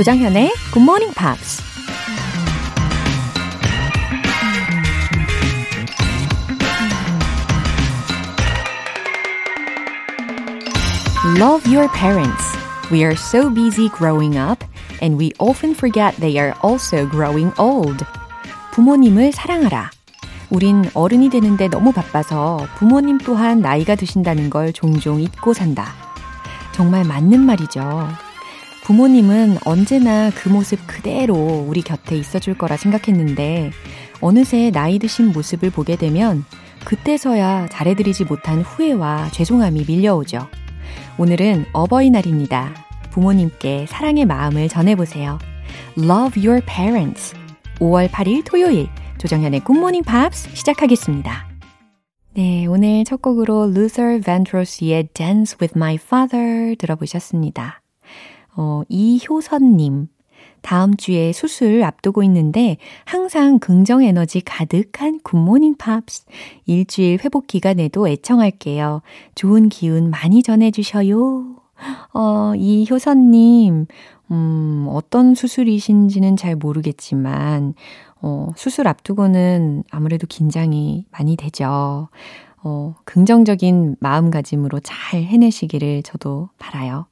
조장현의 Good Morning Pops. Love your parents. We are so busy growing up and we often forget they are also growing old. 부모님을 사랑하라. 우린 어른이 되는데 너무 바빠서 부모님 또한 나이가 드신다는 걸 종종 잊고 산다. 정말 맞는 말이죠. 부모님은 언제나 그 모습 그대로 우리 곁에 있어줄 거라 생각했는데 어느새 나이 드신 모습을 보게 되면 그때서야 잘해드리지 못한 후회와 죄송함이 밀려오죠. 오늘은 어버이날입니다. 부모님께 사랑의 마음을 전해보세요. Love your parents. 5월 8일 토요일 조정현의 굿모닝 팝스 시작하겠습니다. 네, 오늘 첫 곡으로 Luther Vandross의 Dance with My Father 들어보셨습니다. 어, 이효선님. 다음 주에 수술 앞두고 있는데 항상 긍정 에너지 가득한 굿모닝 팝스. 일주일 회복 기간에도 애청할게요. 좋은 기운 많이 전해주셔요. 어, 이효선님, 음, 어떤 수술이신지는 잘 모르겠지만, 어, 수술 앞두고는 아무래도 긴장이 많이 되죠. 어, 긍정적인 마음가짐으로 잘 해내시기를 저도 바라요.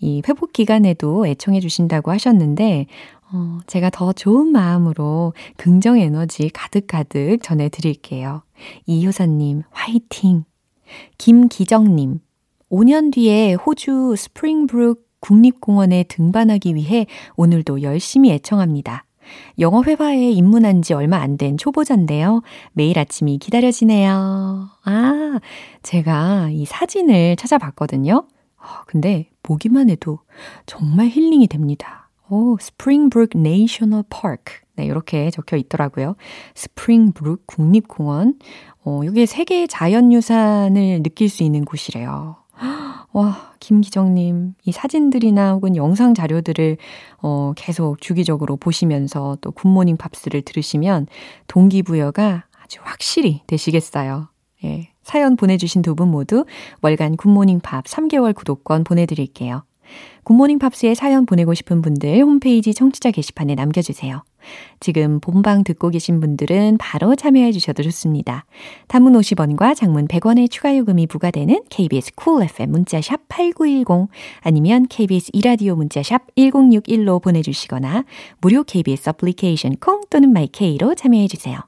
이 회복 기간에도 애청해 주신다고 하셨는데, 어, 제가 더 좋은 마음으로 긍정 에너지 가득가득 전해 드릴게요. 이효사님, 화이팅! 김기정님, 5년 뒤에 호주 스프링브룩 국립공원에 등반하기 위해 오늘도 열심히 애청합니다. 영어 회화에 입문한 지 얼마 안 된 초보자인데요. 매일 아침이 기다려지네요. 아, 제가 이 사진을 찾아봤거든요. 근데 보기만 해도 정말 힐링이 됩니다. 네이셔널 파크. 네, 이렇게 적혀 있더라고요. 스프링브룩 국립공원. 어, 이게 세계 자연유산을 느낄 수 있는 곳이래요. 와, 김기정님, 이 사진들이나 혹은 영상 자료들을 어, 계속 주기적으로 보시면서 또 굿모닝 팝스를 들으시면 동기부여가 아주 확실히 되시겠어요. 예. 사연 보내주신 두 분 모두 월간 굿모닝 팝 3개월 구독권 보내드릴게요. 굿모닝 팝스에 사연 보내고 싶은 분들 홈페이지 청취자 게시판에 남겨주세요. 지금 본방 듣고 계신 분들은 바로 참여해 주셔도 좋습니다. 단문 50원과 장문 100원의 추가 요금이 부과되는 KBS 쿨 cool FM 문자샵 8910 아니면 KBS 이라디오 문자샵 1061로 보내주시거나 무료 KBS 어플리케이션 콩 또는 마이케이로 참여해 주세요.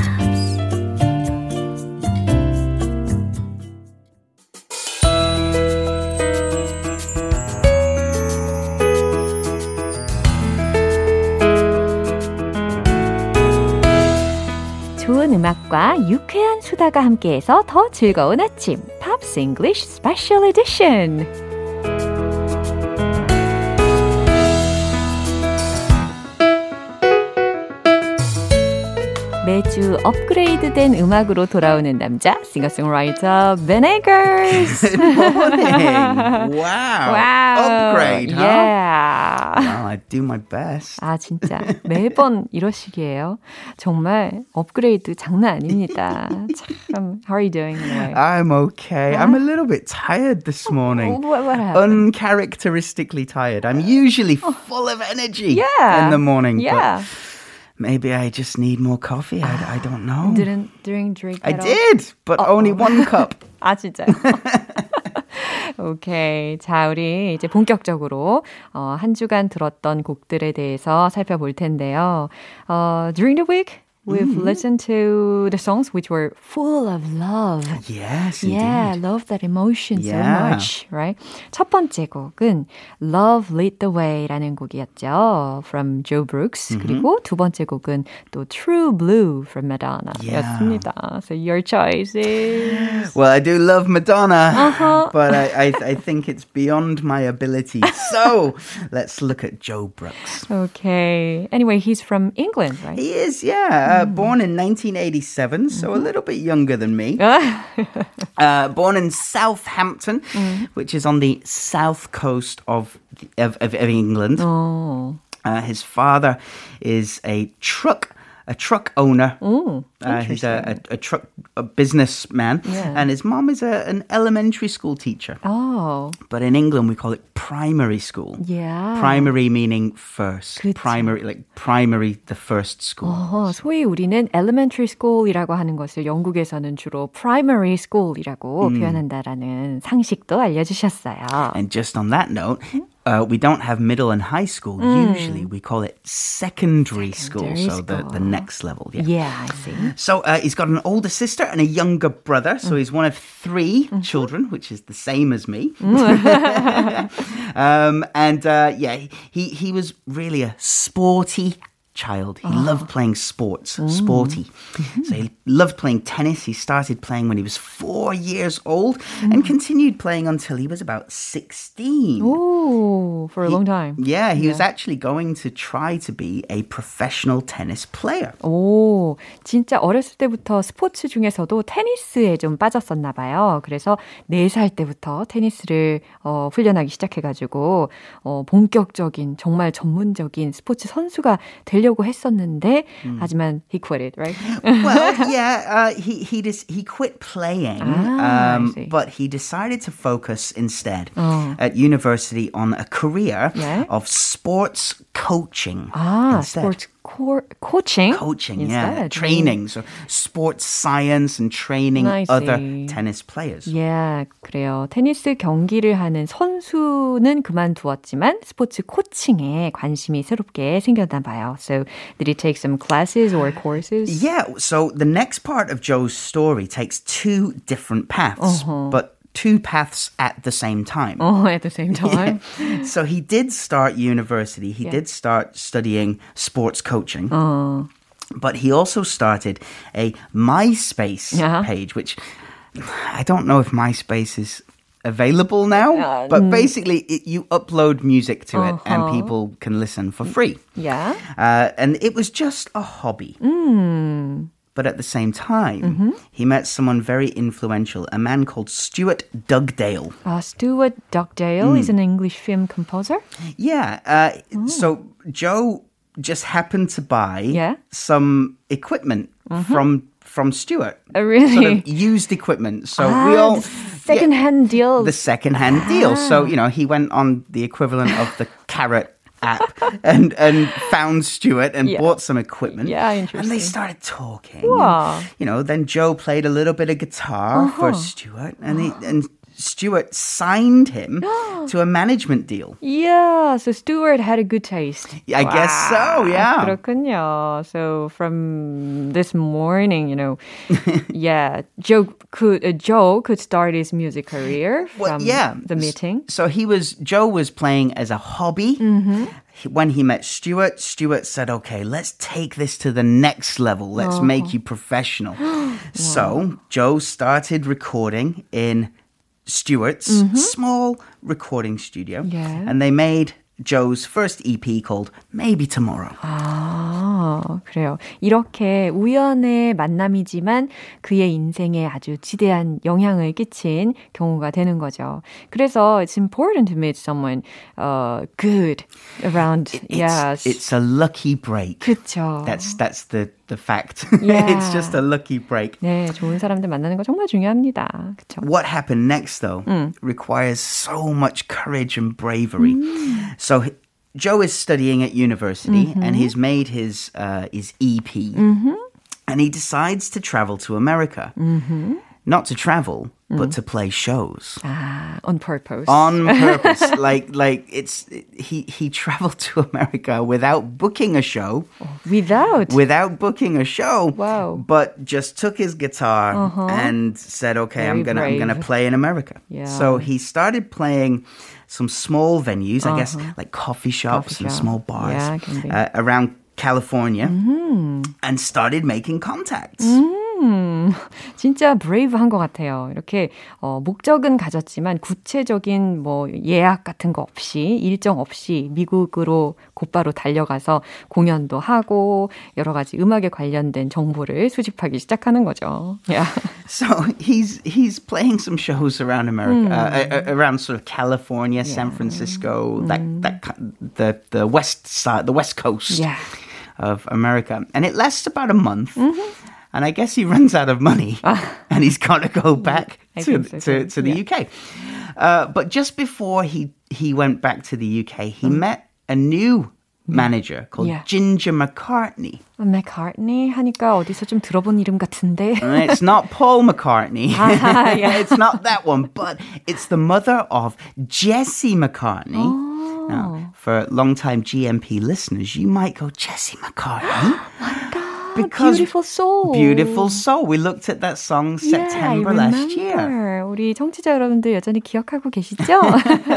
유쾌한 수다가 함께해서 더 즐거운 아침. 팝스 잉글리쉬 스페셜 에디션. 매주 업그레이드된 음악으로 돌아오는 남자, 싱어송라이터 Ben Eggers. Good morning. wow. wow. Upgrade, huh? Yeah. Well, I do my best. 아, 진짜. 매번 이러시기에요. 정말 업그레이드 장난 아닙니다. 참, how are you doing anyway? I'm okay. I'm a little bit tired this morning. What, what happened? Uncharacteristically tired. I'm usually full of energy yeah. in the morning. Yeah. But maybe I just need more coffee. I, I don't know. Didn't drink, drink I all? did, but only one cup. 아, 진짜요? 오케이. 자, 우리 이제 본격적으로 어, 한 주간 들었던 곡들에 대해서 살펴볼 텐데요. 어, during the week, we've listened to the songs which were full of love. Yes, Yeah, indeed. love that emotion so Yeah. much, right? 첫 번째 곡은 Love Lead the Way라는 곡이었죠. From Joe Brooks. 그리고 두 번째 곡은 또 True Blue from Madonna 였습니다. So your choice is... Well, I do love Madonna, Uh-huh. but I, I, I think it's beyond my ability. So let's look at Joe Brooks. Okay. Anyway, he's from England, right? He is, yeah. uh, born in 1987, so a little bit younger than me. uh, born in Southampton, which is on the south coast of, of, of, of England. 어. Uh, his father is a truck a truck owner. uh, he's a, a, a truck a businessman, Yeah. and his mom is a, an elementary school teacher. 어. But in England, we call it primary school. Yeah. Primary meaning first. 그쵸. Primary, like primary, the first school. 어허, 소위 우리는 elementary school이라고 하는 것을 영국에서는 주로 primary school이라고 표현한다라는 상식도 알려주셨어요. And just on that note, uh, we don't have middle and high school. Usually, we call it secondary, school, Secondary so the, the next level. Yeah. Yeah, I see. So uh, he's got an older sister and a younger brother. So he's one of 3 children, which is the same as me. um, and uh, yeah, he he was really a sporty child. He loved playing sports, sporty. So he loved playing tennis. He started playing when he was four years old and continued playing until he was about 16. Oh, for a long time. Yeah, he was actually going to try to be a professional tennis player. 오, 진짜 어렸을 때부터 스포츠 중에서도 테니스에 좀 빠졌었나 봐요. 그래서 4살 때부터 테니스를 어, 훈련하기 시작해가지고 어, 본격적인 정말 전문적인 스포츠 선수가 되려고 했었는데 하지만 he quit it, right? well, yeah, uh, he he just he quit playing, Ah, I um, see. but he decided to focus instead Oh. at university on a career Yeah. of sports coaching. 아, instead. 스 포츠 코, 코칭? Coaching, yeah, instead. training, so sports science and training I other see. tennis players. 예, 그래요. 테니스 경기를 하는 선수는 그만두었지만 스포츠 코칭에 관심이 새롭게 생겼나 봐요. So, did he take some classes or courses? Yeah, so the next part of Joe's story takes two different paths, Uh-huh. but two paths at the same time. Oh, at the same time. So he did start university. He Yeah. did start studying sports coaching. 어, But he also started a MySpace Yeah. page, which I don't know if MySpace is available now, Uh, but basically it, you upload music to it and Uh-huh. people can listen for free. yeah. Uh, and it was just a hobby. But at the same time, he met someone very influential, a man called Stuart Dugdale. Uh, Stuart Dugdale is an English film composer. Yeah. Uh, So Joe just happened to buy Yeah. some equipment from from Stuart. Uh, really? Sort of used equipment. So we Ah, all second-hand deal. the second-hand deal. So you know he went on the equivalent of the carrot app and and found Stuart and Yeah. bought some equipment. Yeah, And they started talking. Wow. And, you know, then Joe played a little bit of guitar for Uh-huh. Stuart, and he, and Stuart signed him to a management deal. Yeah, so Stuart had a good taste. I wow. guess so, yeah. 그렇군요. So from this morning, you know, yeah, Joe could uh, Joe could start his music career from well, yeah. the meeting. So he was Joe was playing as a hobby. Mhm. when he met Stuart, Stuart said, okay, let's take this to the next level. Let's oh. make you professional. wow. So Joe started recording in Stuart's mm-hmm. small recording studio. Yeah. And they made Joe's first EP called Maybe Tomorrow. Ah, 그래요. 이렇게 우연의 만남이지만 그의 인생에 아주 지대한 영향을 끼친 경우가 되는 거죠. 그래서 it's important to meet someone uh, good around. It's, yes. It's a lucky break. 그렇죠. That's that's the the fact. Yeah. it's just a lucky break. 네, 좋은 사람들 만나는 거 정말 중요합니다. 그쵸. What happened next, though, Mm. requires so much courage and bravery. Mm. So h- Joe is studying at university, Mm-hmm. and he's made his uh, his EP, and he decides to travel to America. Mm-hmm. Not to travel, Mm. but to play shows 아, on purpose. on purpose. like like it's he he traveled to America without booking a show. Without. without booking a show. Wow. Uh-huh. But just took his guitar and said, "Okay, I'm gonna I'm gonna play in America." Yeah. So he started playing some small venues, I guess, like coffee shops Uh-huh. Coffee and shop. small bars Yeah. Mm-hmm. uh, around California, and started making contacts. Mm. 진짜 브레이브한 것 같아요. 이렇게 어, 목적은 가졌지만 구체적인 뭐 예약 같은 거 없이 일정 없이 미국으로 곧바로 달려가서 공연도 하고 여러 가지 음악에 관련된 정보를 수집하기 시작하는 거죠. Yeah. So he's he's playing some shows around America, mm. uh, around sort of California, yeah. San Francisco, mm. that that the the west side, the west coast. Yeah. Of America, and it lasts about a month. Mm-hmm. and I guess he runs out of money and he's got to go back to, so, to, to, the yeah. UK. Uh, but just before he, he went back to the UK, he mm. met a new manager called yeah. Ginger McCartney. McCartney 하니까 어디서 좀 들어본 이름 같은데. it's not Paul McCartney. Ah, yeah. it's not that one, but it's the mother of Jesse McCartney. Oh. Now, for long-time GMP listeners, you might go, Jesse McCartney? my God because beautiful soul. Beautiful soul. We looked at that song September yeah, last year. 우리 청취자 여러분들 여전히 기억하고 계시죠?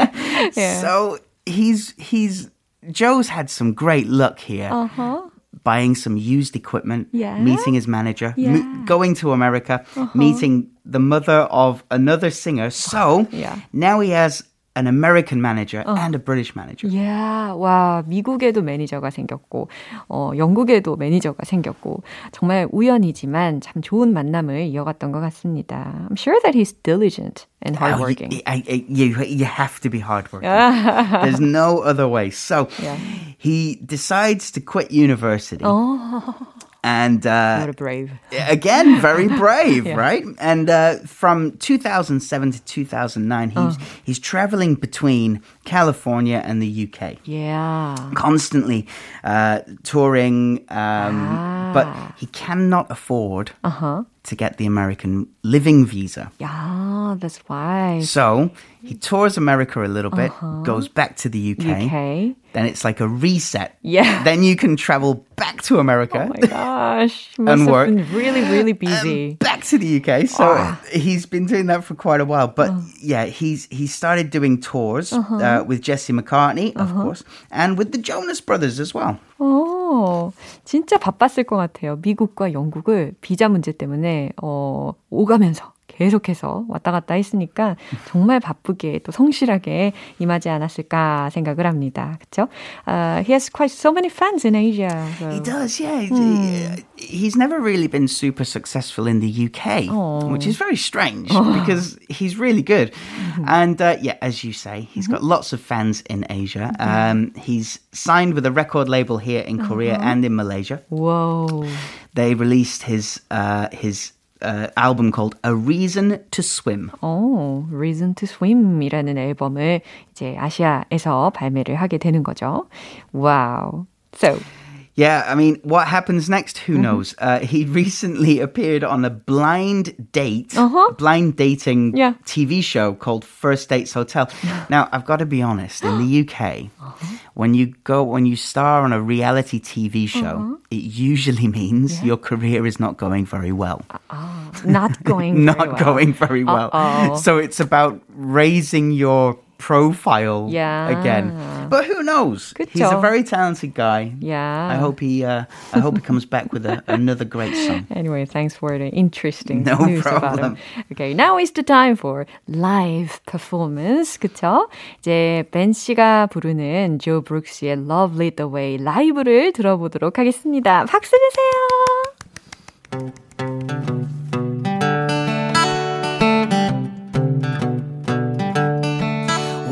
yeah. So he's he's Joe's had some great luck here. Uh-huh. Buying some used equipment, yeah. meeting his manager, yeah. going to America, uh-huh. meeting the mother of another singer. So yeah. now he has an American manager 어. and a British manager. Yeah, 와 미국에도 매니저가 생겼고, 어 영국에도 매니저가 생겼고 정말 우연이지만 참 좋은 만남을 이어갔던 것 같습니다. I'm sure that he's diligent and hardworking. Oh, you, you, you have to be hardworking. There's no other way. So yeah. he decides to quit university. Oh. And uh, what a brave. Again, very brave, yeah. right? And uh, from 2007 to 2009, he's oh. he's traveling between California and the UK. Yeah, constantly uh, touring, um, ah. but he cannot afford. Uh-huh to get the American living visa. Yeah, that's why. So he tours America a little bit, uh-huh. goes back to the UK. UK. Then it's like a reset. Yeah. Then you can travel back to America. Oh my gosh. Must and work. really, really busy. back to the UK. So oh. he's been doing that for quite a while. But oh. yeah, he's he started doing tours uh-huh. uh, with Jesse McCartney, of uh-huh. course, and with the Jonas Brothers as well. 오, 진짜 바빴을 것 같아요. 미국과 영국을 비자 문제 때문에 어, 오가면서 계속해서 왔다 갔다 했으니까 정말 바쁘게 또 성실하게 임하지 않았을까 생각을 합니다. 그렇죠? Uh, he has quite so many fans in Asia. So. He does, yeah. Hmm. He's never really been super successful in the UK, oh. which is very strange oh. because he's really good. And uh, yeah, as you say, he's got lots of fans in Asia. Um, he's signed with a record label here in Korea uh-huh. and in Malaysia. Whoa. They released his uh, his uh, album called A Reason to Swim. 오, Reason to Swim이라는 앨범을 이제 아시아에서 발매를 하게 되는 거죠. Wow. So yeah, I mean, what happens next? Who mm-hmm. knows? Uh, he recently appeared on a blind date, uh-huh. blind dating yeah. TV show called First Dates Hotel. now, I've got to be honest. In the UK, uh-huh. when you go, when you star on a reality TV show, uh-huh. it usually means yeah. your career is not going very well. Uh, not going, not well. going very well. Uh-oh. So it's about raising your profile yeah. again. But who knows? 그쵸? He's a very talented guy. Yeah. I hope he uh, I hope he comes back with a, another great song. Anyway, thanks for the interesting no news problem. about him. Okay, now is the time for live performance. 그쵸? 이제 벤 씨가 부르는 조 브룩스의 Love Lead the Way 라이브를 들어보도록 하겠습니다. 박수 주세요.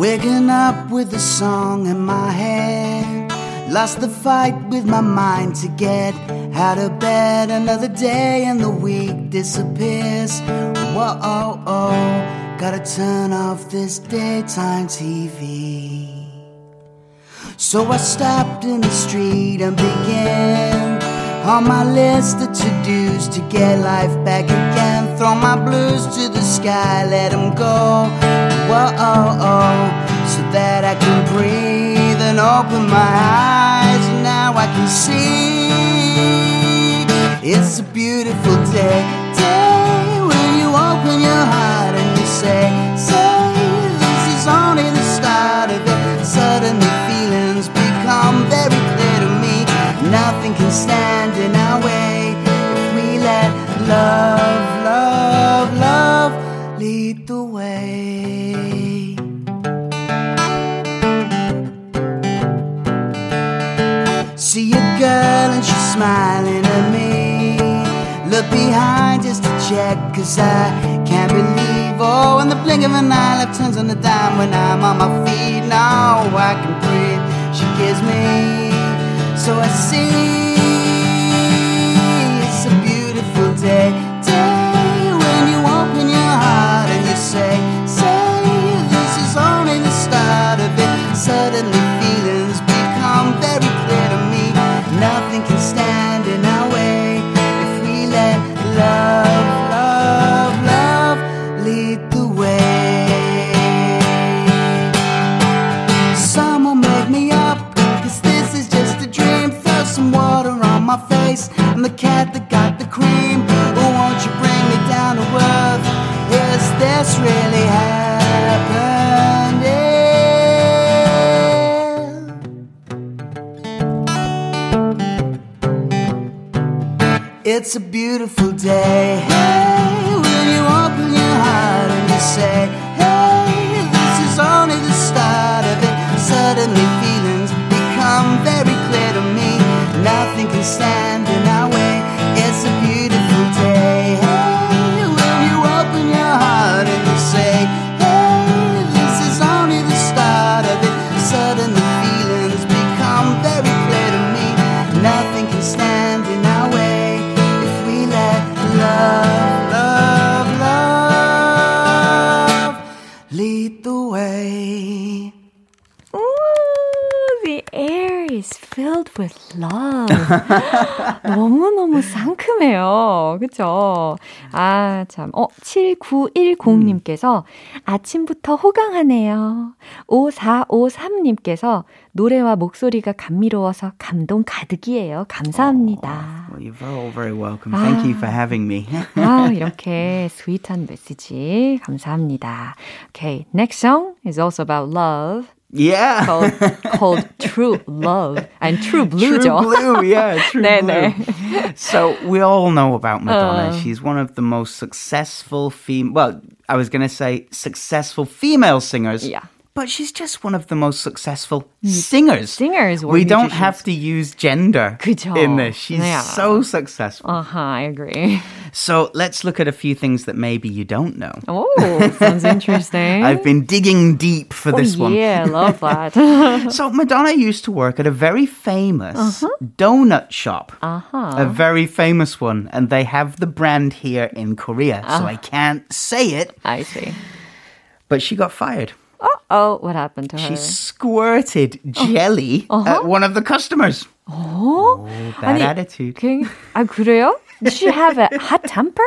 Waking up with a song in my head. Lost the fight with my mind to get out of bed. Another day and the week disappears. Whoa, oh, oh. Gotta turn off this daytime TV. So I stopped in the street and began on my list of to dos to get life back again. Throw my blues to the sky, let them go. Whoa, oh, oh, so that I can breathe and open my eyes. And now I can see it's a beautiful day. Day when you open your heart and you say, Say, this is only the start of it. Suddenly can stand in our way if we let love, love, love lead the way. See a girl and she's smiling at me. Look behind just to check, cause I can't believe. Oh, in the blink of an eye, life turns on a dime when I'm on my feet. Now I can breathe. She gives me so I see. It's a beautiful day, day when you open your heart and you say, say, this is only the start of it. Suddenly feelings become very clear to me. Nothing can stand my. I'm the cat that got the cream. Oh, won't you bring me down to earth? Is this really happening? It's a beautiful day. Hey, when you open your heart and you say, Hey, this is only the start of it. Suddenly feelings become very clear to me. Nothing can stand 너무너무 상큼해요. 그쵸? 아, 참. 어, 7910님께서 아침부터 호강하네요. 5453님께서 노래와 목소리가 감미로워서 감동 가득이에요. 감사합니다. Well, you're all very welcome. Thank you for having me. 아, 이렇게 스윗한 메시지 감사합니다. Okay, next song is also about love. Yeah. Called, called True Love and True Blue. True Blue, yeah, True Blue. So we all know about uh. Madonna. Uh. She's one of the most successful female. Well, I was gonna say successful female singers. Yeah. But she's just one of the most successful singers. singers or We don't musicians. have to use gender 그죠. in this. She's Yeah. so successful. Uh-huh, I agree. So let's look at a few things that maybe you don't know. Oh, sounds interesting. I've been digging deep for oh, this one. yeah, love that. So Madonna used to work at a very famous donut shop. Uh-huh. A very famous one. And they have the brand here in Korea. So I can't say it. I see. But she got fired Oh, what happened to her? She squirted jelly at one of the customers. Oh, Bad 아니, attitude. 그, 아, 그래요? Did she have a hot temper?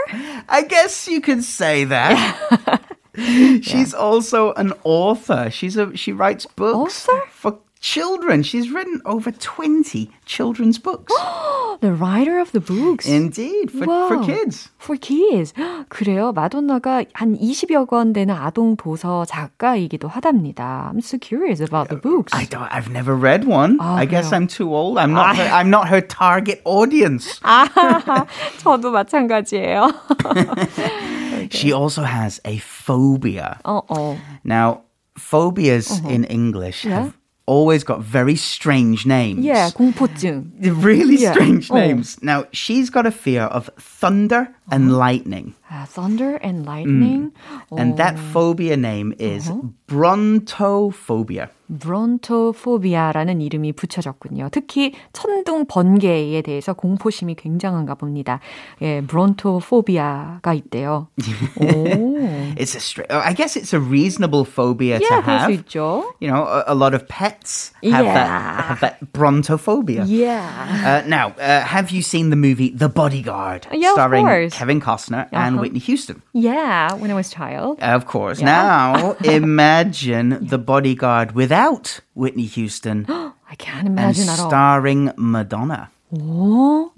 I guess you could say that. She's also an author. She's a she writes books Author? for children. She's written over 20 children's books. The writer of the books. Indeed, for, for Wow. kids. For kids. 그래요. 마돈나가 한 20여 권 되는 아동 도서 작가이기도 하답니다. I'm so curious about the books. I don't. I've never read one. 아, I guess 그래요? I'm too old. I'm not. Her, I'm not her target audience. 저도 마찬가지예요. She also has a phobia. 어, 어. Now, phobias in English Uh-huh. Yeah. have always got very strange names. 예, 공포증. Really Yeah. strange Oh. names. Now, she's got a fear of thunder and Uh-huh. lightning. 아, thunder and lightning. Mm. And that phobia name is Uh-huh. brontophobia. 브론토포비아라는 이름이 붙여졌군요. 특히 천둥 번개에 대해서 공포심이 굉장한가 봅니다. 예, 브론토포비아가 있대요. 오. It's a stra- I guess it's a reasonable phobia 예, to 그럴 수 have. 있죠. You know, a, a lot of pets have Yeah. that have that brontophobia. Yeah. Uh, now, uh, have you seen the movie The Bodyguard, Yeah, of starring course. Kevin Costner and Uh-huh. Whitney Houston? Yeah, when I was a child. Of course. Yeah. Now, imagine The Bodyguard without Whitney Houston I can't and imagine at all. starring Madonna. 오?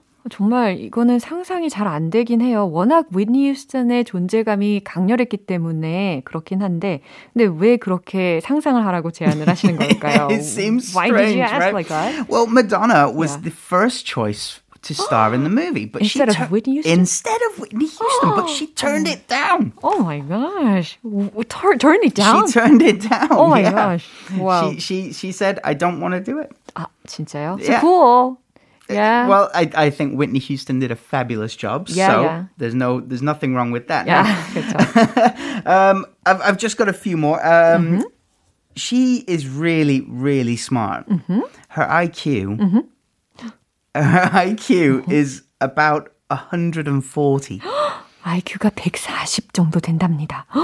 정말 이거는 상상이 잘 안 되긴 해요. 워낙 위니 휴스턴의 존재감이 강렬했기 때문에 그렇긴 한데, 근데 왜 그렇게 상상을 하라고 제안을 하시는 걸까요? it seems Why strange, did you ask right? like that? Well, Madonna was Yeah. the first choice to star in the movie. But Instead she of Whitney Houston? Instead of Whitney Houston, but she turned it down. Oh my gosh. Turn, turn it down. She turned it down. Oh my yeah. gosh. Wow. She, she, she said, I don't want to do it. 아, 진짜요? So Yeah. cool. Yeah. Well, I, I think Whitney Houston did a fabulous job. Yeah, so yeah. there's no there's nothing wrong with that. yeah, 그렇죠. Um, I've, I've just got a few more. Um, Mm-hmm. She is really, really smart. Mm-hmm. Her IQ, her IQ is about 140. IQ가 140 정도 된답니다.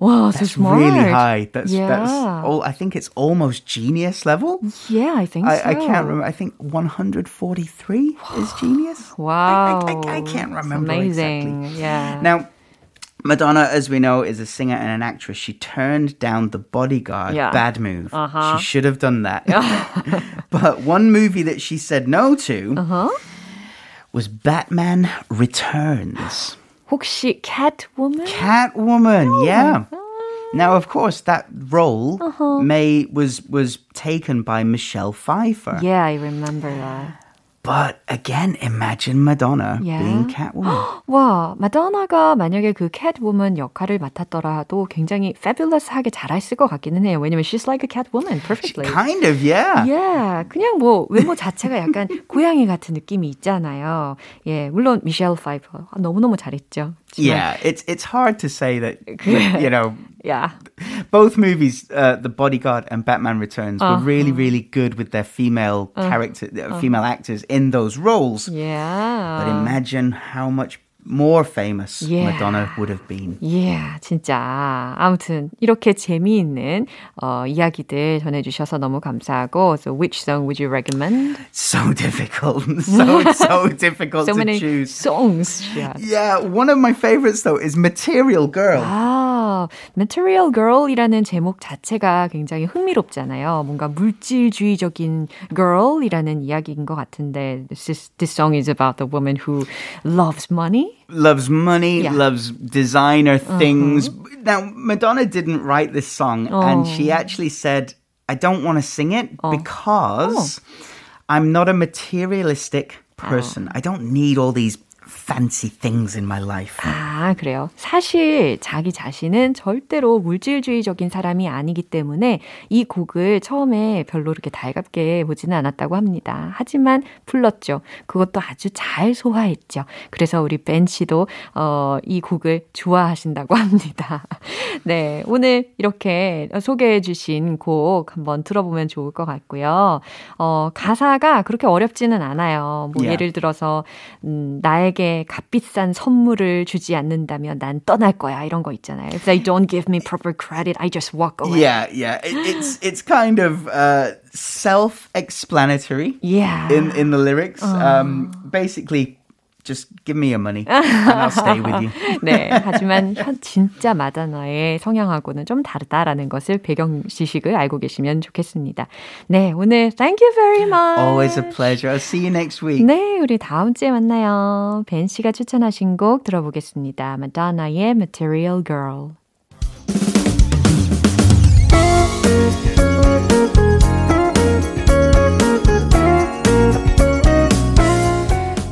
wow, so That's smart. really high. That's yeah. that's all. I think it's almost genius level. Yeah, I think so. I, I can't remember. I think 143 is genius. Wow. I, I, I can't It's remember amazing. exactly. Yeah. Now, Madonna, as we know, is a singer and an actress. She turned down The Bodyguard. Yeah. Bad move. Uh-huh. She should have done that. but one movie that she said no to Uh-huh. was Batman Returns. 혹시 Catwoman? Catwoman, yeah. Now, of course, that role Uh-huh. may was was taken by Michelle Pfeiffer. Yeah, I remember that. But again, imagine Madonna Yeah. being Catwoman. 와, 마더나가 만약에 그 Catwoman 역할을 맡았더라도 굉장히 fabulous하게 잘했을 것 같기는 해요. 왜냐면 she's like a Catwoman perfectly. kind of, yeah. Yeah, 그냥 뭐 외모 자체가 약간 고양이 같은 느낌이 있잖아요. 예, 물론 미셸 파이퍼 아, 너무너무 잘했죠. Yeah, it's it's hard to say that you know Yeah. both movies, uh, The Bodyguard and Batman Returns, were really Uh-huh. really good with their female character, uh, female actors in those roles. Yeah. But imagine how much more famous Yeah. Madonna would have been. Yeah, 진짜. 아무튼 이렇게 재미있는 어, 이야기들 전해주셔서 너무 감사하고 So which song would you recommend? So difficult, so so difficult So to many choose. songs. Yeah. Yeah, one of my favorites though is Material Girl. 아, Material Girl이라는 제목 자체가 굉장히 흥미롭잖아요. 뭔가 물질주의적인 girl이라는 이야기인 것 같은데 this, is, this song is about the woman who loves money. Loves money, Yeah. Loves designer mm-hmm. things. Now, Madonna didn't write this song, and oh. she Oh. actually said, I don't want to sing it oh. because oh. I'm not a materialistic person. Oh. I don't need all these fancy things in my life. 아, 그래요. 사실 자기 자신은 절대로 물질주의적인 사람이 아니기 때문에 이 곡을 처음에 별로 그렇게 달갑게 보지는 않았다고 합니다. 하지만 불렀죠. 그것도 아주 잘 소화했죠. 그래서 우리 벤 씨도 어, 이 곡을 좋아하신다고 합니다. 네, 오늘 이렇게 소개해 주신 곡 한번 들어보면 좋을 것 같고요. 어, 가사가 그렇게 어렵지는 않아요. 뭐 Yeah. 예를 들어서 음, 나에게 값비싼 선물을 주지 않는다면 난 떠날 거야 이런 거 있잖아요. If they don't give me proper credit, I just walk away. Yeah, yeah. It, it's it's kind of uh, self-explanatory Yeah. in in the lyrics. Um, basically, just give me your money and I'll stay with you. 네, 하지만 현, 진짜 마다나의 성향하고는 좀 다르다라는 것을 배경 지식을 알고 계시면 좋겠습니다. 네, 오늘 thank you very much. Always a pleasure. I'll see you next week. 네, 우리 다음 주에 만나요. 벤 씨가 추천하신 곡 들어보겠습니다. 마다나의 Material Girl.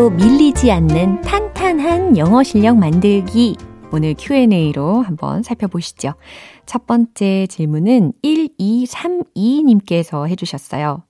어디서도 밀리지 않는 탄탄한 영어 실력 만들기. 오늘 Q&A로 한번 살펴보시죠. 첫 번째 질문은 1232님께서 해주셨어요.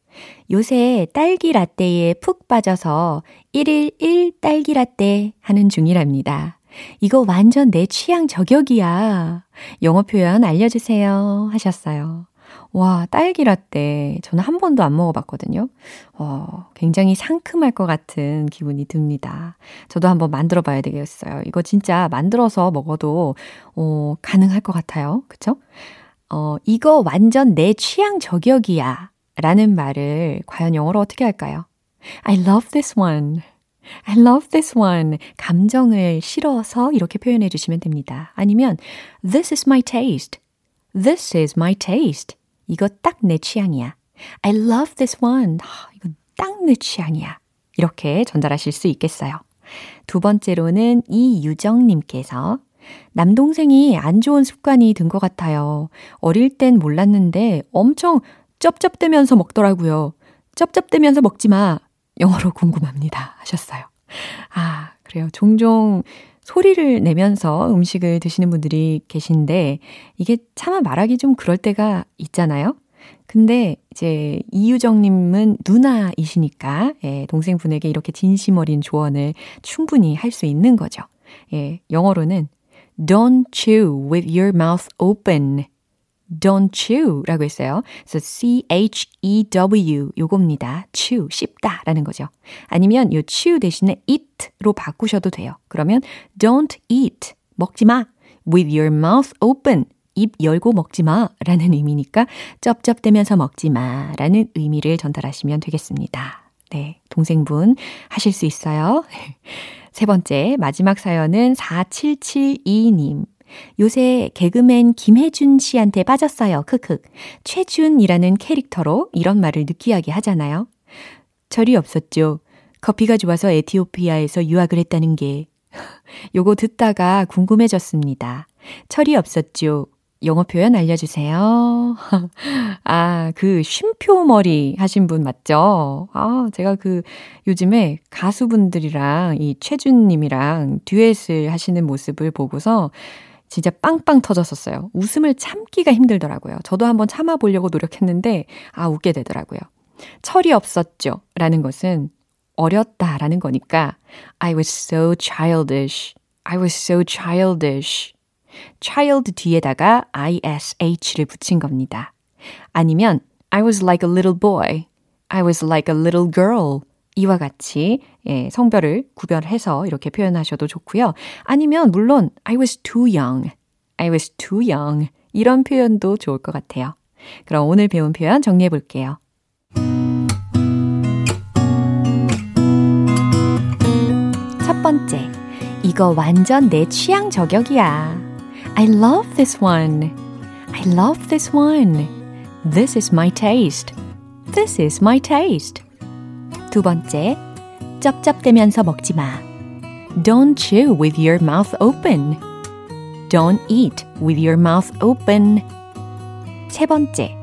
요새 딸기 라떼에 푹 빠져서 1일 1 딸기 라떼 하는 중이랍니다. 이거 완전 내 취향 저격이야. 영어 표현 알려주세요. 하셨어요. 와, 딸기 라떼. 저는 한 번도 안 먹어봤거든요. 어, 굉장히 상큼할 것 같은 기분이 듭니다. 저도 한번 만들어 봐야 되겠어요. 이거 진짜 만들어서 먹어도, 어, 가능할 것 같아요. 그쵸? 어, 이거 완전 내 취향 저격이야. 라는 말을 과연 영어로 어떻게 할까요? I love this one. I love this one. 감정을 실어서 이렇게 표현해 주시면 됩니다. 아니면 This is my taste. This is my taste. 이거 딱 내 취향이야. I love this one. 이거 딱내 취향이야. 이렇게 전달하실 수 있겠어요. 두 번째로는 이유정님께서 남동생이 안 좋은 습관이 든 것 같아요. 어릴 땐 몰랐는데 엄청 쩝쩝대면서 먹더라고요. 쩝쩝대면서 먹지 마. 영어로 궁금합니다. 하셨어요. 아, 그래요. 종종 소리를 내면서 음식을 드시는 분들이 계신데 이게 차마 말하기 좀 그럴 때가 있잖아요. 근데 이제 이유정님은 누나이시니까 예, 동생분에게 이렇게 진심 어린 조언을 충분히 할 수 있는 거죠. 예, 영어로는 Don't chew with your mouth open. Don't chew 라고 했어요. 그래서 C-H-E-W 요겁니다. chew, 씹다 라는 거죠. 아니면 요 chew 대신에 eat로 바꾸셔도 돼요. 그러면 don't eat, 먹지 마. with your mouth open, 입 열고 먹지 마 라는 의미니까 쩝쩝대면서 먹지 마 라는 의미를 전달하시면 되겠습니다. 네, 동생분 하실 수 있어요. 세 번째, 마지막 사연은 4772님. 요새 개그맨 김혜준 씨한테 빠졌어요. 크크. 최준이라는 캐릭터로 이런 말을 느끼하게 하잖아요. 절이 없었죠. 커피가 좋아서 에티오피아에서 유학을 했다는 게. 요거 듣다가 궁금해졌습니다. 철이 없었죠. 영어 표현 알려주세요. 아, 그 쉼표 머리 하신 분 맞죠? 아, 제가 그 요즘에 가수분들이랑 이 최준님이랑 듀엣을 하시는 모습을 보고서 진짜 빵빵 터졌었어요. 웃음을 참기가 힘들더라고요. 저도 한번 참아보려고 노력했는데, 아, 웃게 되더라고요. 철이 없었죠. 라는 것은 어렸다 라는 거니까, I was so childish. I was so childish. child 뒤에다가 ish를 붙인 겁니다. 아니면, I was like a little boy. I was like a little girl. 이와 같이 예, 성별을 구별해서 이렇게 표현하셔도 좋고요. 아니면 물론 I was too young, I was too young 이런 표현도 좋을 것 같아요. 그럼 오늘 배운 표현 정리해 볼게요. 첫 번째, 이거 완전 내 취향 저격이야. I love this one. I love this one. This is my taste. This is my taste. 두 번째, 쩝쩝대면서 먹지 마. Don't chew with your mouth open. Don't eat with your mouth open. 세 번째,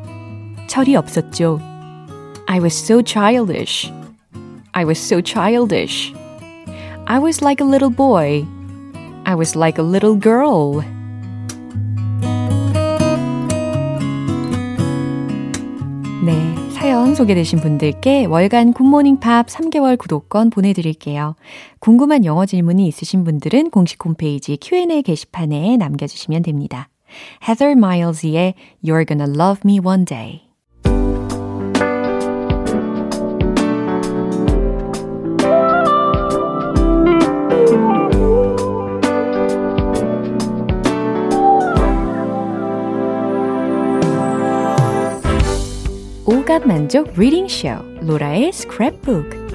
철이 없었죠. I was so childish. I was so childish. I was like a little boy. I was like a little girl. 네. 사연 소개되신 분들께 월간 굿모닝 팝 3개월 구독권 보내드릴게요. 궁금한 영어 질문이 있으신 분들은 공식 홈페이지 Q&A 게시판에 남겨주시면 됩니다. Heather Miles의 You're Gonna Love Me One Day 오감 만족 리딩 쇼 로라의 스크랩북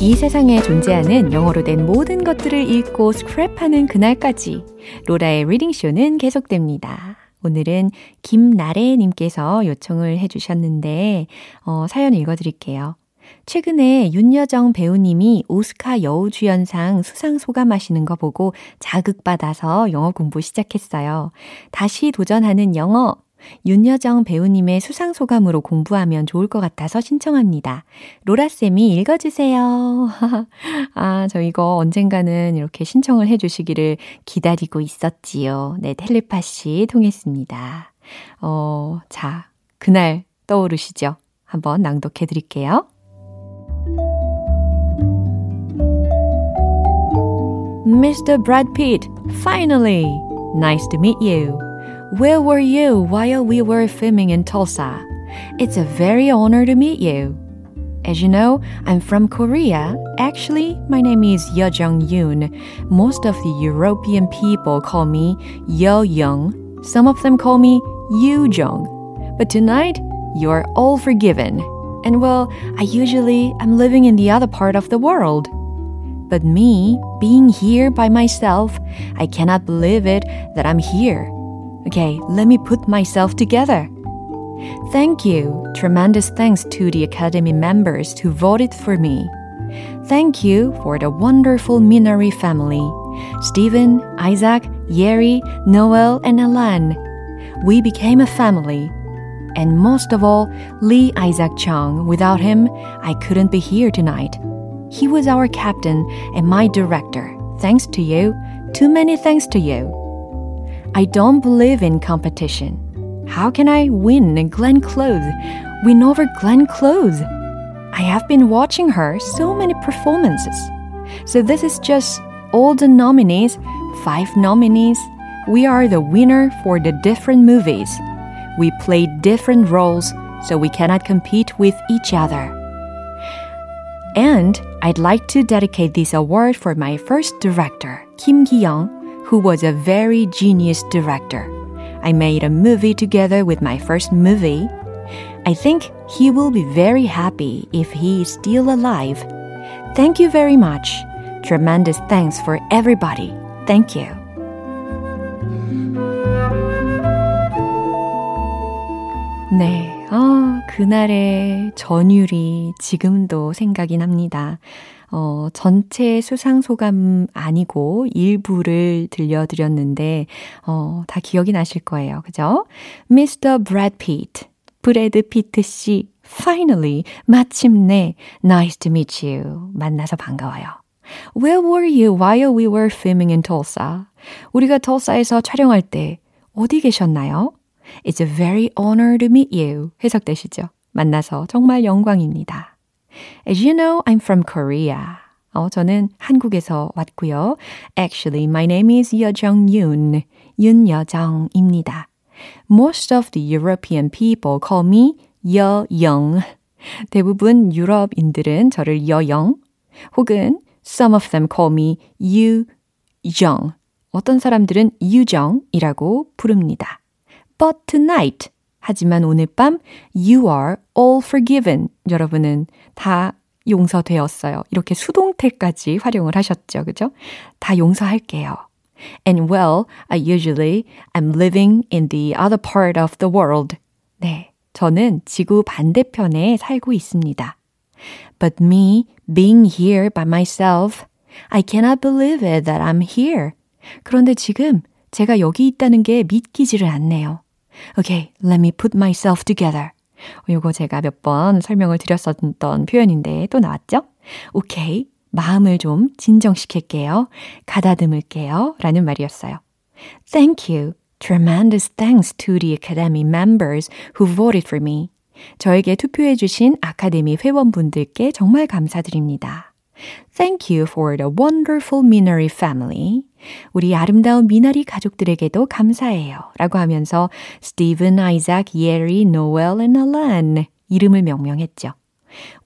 이 세상에 존재하는 영어로 된 모든 것들을 읽고 스크랩하는 그날까지 로라의 리딩 쇼는 계속됩니다. 오늘은 김나래님께서 요청을 해주셨는데 어, 사연 읽어드릴게요. 최근에 윤여정 배우님이 오스카 여우주연상 수상 소감하시는 거 보고 자극받아서 영어 공부 시작했어요. 다시 도전하는 영어. 윤여정 배우님의 수상 소감으로 공부하면 좋을 것 같아서 신청합니다. 로라쌤이 읽어주세요. 아, 저 이거 언젠가는 이렇게 신청을 해주시기를 기다리고 있었지요. 네, 텔레파시 통했습니다. 어, 자, 그날 떠오르시죠? 한번 낭독해 드릴게요. Mr. Brad Pitt, finally! Nice to meet you. Where were you while we were filming in Tulsa? It's a very honor to meet you. As you know, I'm from Korea. Actually, my name is Yeo Jung Yoon. Most of the European people call me Yeo Young. Some of them call me Yoo Jung. But tonight, you're all forgiven. And well, I usually am living in the other part of the world. But me, being here by myself, I cannot believe it that I'm here. Okay, let me put myself together. Thank you. Tremendous thanks to the Academy members who voted for me. Thank you for the wonderful Minari family Stephen, Isaac, Yeri, Noel, and Alan. We became a family. And most of all, Lee Isaac Chung. Without him, I couldn't be here tonight. He was our captain and my director. Thanks to you. Too many thanks to you. I don't believe in competition. How can I win Glenn Close? Win over Glenn Close? I have been watching her so many performances. So this is just all the nominees, five nominees. We are the winner for the different movies. We play different roles, so we cannot compete with each other. And I'd like to dedicate this award for my first director, Kim Ki-young, who was a very genius director. I made a movie together with my first movie. I think he will be very happy if he is still alive. Thank you very much. Tremendous thanks for everybody. Thank you. 네, 아, 그날의 전율이 지금도 생각이 납니다. 어, 전체 수상 소감 아니고 일부를 들려드렸는데, 어, 다 기억이 나실 거예요. 그죠? Mr. Brad Pitt. 브래드 피트 씨, finally, 마침내, nice to meet you. 만나서 반가워요. Where were you while we were filming in Tulsa? 우리가 톨사에서 촬영할 때 어디 계셨나요? It's a very honor to meet you. 해석되시죠? 만나서 정말 영광입니다. As you know, I'm from Korea. 어, 저는 한국에서 왔고요. Actually, my name is 여정 윤. 윤여정입니다. Most of the European people call me 여영. 대부분 유럽인들은 저를 여영 혹은 some of them call me 유정. 어떤 사람들은 유정이라고 부릅니다. But tonight, 하지만 오늘 밤 you are all forgiven. 여러분은 다 용서되었어요. 이렇게 수동태까지 활용을 하셨죠. 그죠? 다 용서할게요. And well, I usually am living in the other part of the world. 네. 저는 지구 반대편에 살고 있습니다. But me being here by myself, I cannot believe it that I'm here. 그런데 지금 제가 여기 있다는 게 믿기지를 않네요. Okay, let me put myself together. 요거 제가 몇 번 설명을 드렸었던 표현인데 또 나왔죠? 오케이. 마음을 좀 진정시킬게요. 가다듬을게요. 라는 말이었어요. Thank you. Tremendous thanks to the Academy members who voted for me. 저에게 투표해주신 아카데미 회원분들께 정말 감사드립니다. Thank you for the wonderful Minari family. 우리 아름다운 미나리 가족들에게도 감사해요. 라고 하면서 스티븐, 아이작, 예리, 노엘, and 알란 이름을 명명했죠.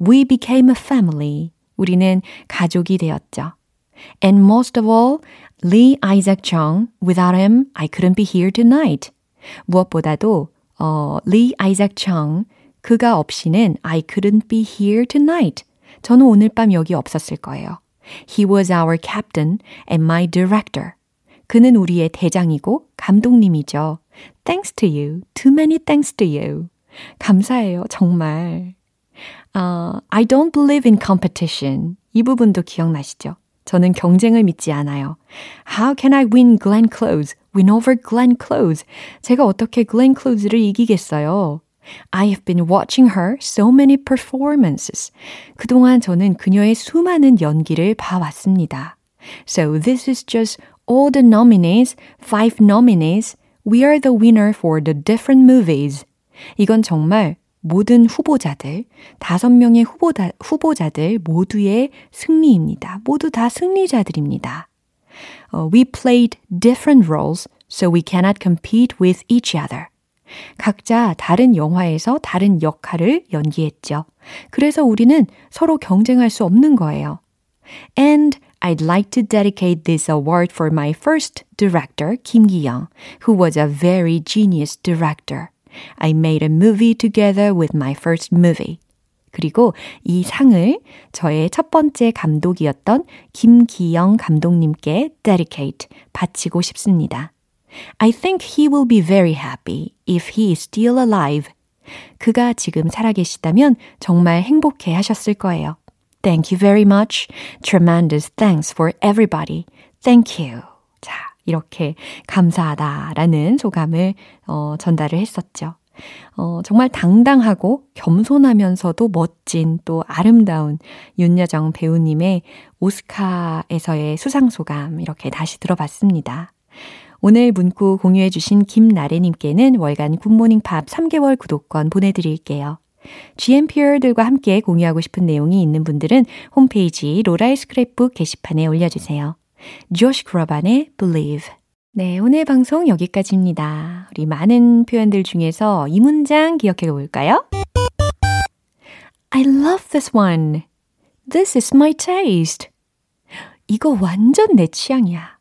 We became a family. 우리는 가족이 되었죠. And most of all, Lee Isaac Chung. Without him, I couldn't be here tonight. 무엇보다도 어, Lee Isaac Chung. 그가 없이는 I couldn't be here tonight. 저는 오늘 밤 여기 없었을 거예요. He was our captain and my director. 그는 우리의 대장이고 감독님이죠. Thanks to you. Too many thanks to you. 감사해요, 정말. Uh, I don't believe in competition. 이 부분도 기억나시죠? 저는 경쟁을 믿지 않아요. How can I win Glenn Close? Win over Glenn Close? 제가 어떻게 Glenn Close를 이기겠어요? I have been watching her so many performances. 그동안 저는 그녀의 수많은 연기를 봐왔습니다. So this is just all the nominees, five nominees. We are the winner for the different movies. 이건 정말 모든 후보자들, 다섯 명의 후보다, 후보자들 모두의 승리입니다. 모두 다 승리자들입니다. Uh, we played different roles so we cannot compete with each other. 각자 다른 영화에서 다른 역할을 연기했죠. 그래서 우리는 서로 경쟁할 수 없는 거예요. And I'd like to dedicate this award for my first director, Kim Gi-young, who was a very genius director. I made a movie together with my first movie. 그리고 이 상을 저의 첫 번째 감독이었던 김기영 감독님께 dedicate, 바치고 싶습니다. I think he will be very happy if he is still alive. 그가 지금 살아계시다면 정말 행복해 하셨을 거예요. Thank you very much. Tremendous thanks for everybody. Thank you. 자, 이렇게 감사하다라는 소감을 어, 전달을 했었죠. 어, 정말 당당하고 겸손하면서도 멋진 또 아름다운 윤여정 배우님의 오스카에서의 수상 소감 이렇게 다시 들어봤습니다. 오늘 문구 공유해 주신 김나래님께는 월간 굿모닝 팝 3개월 구독권 보내드릴게요. GMPR들과 함께 공유하고 싶은 내용이 있는 분들은 홈페이지 로라의 스크랩북 게시판에 올려주세요. 조시 크로반의 Believe 네, 오늘 방송 여기까지입니다. 우리 많은 표현들 중에서 이 문장 기억해 볼까요? I love this one. This is my taste. 이거 완전 내 취향이야.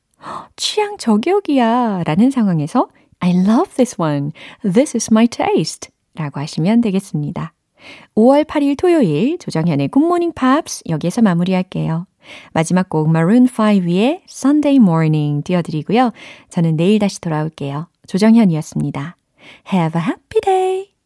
취향 저격이야. 라는 상황에서 I love this one. This is my taste. 라고 하시면 되겠습니다. 5월 8일 토요일 조정현의 굿모닝 팝스 여기에서 마무리할게요. 마지막 곡 Maroon 5의 Sunday Morning 띄워드리고요. 저는 내일 다시 돌아올게요. 조정현이었습니다. Have a happy day!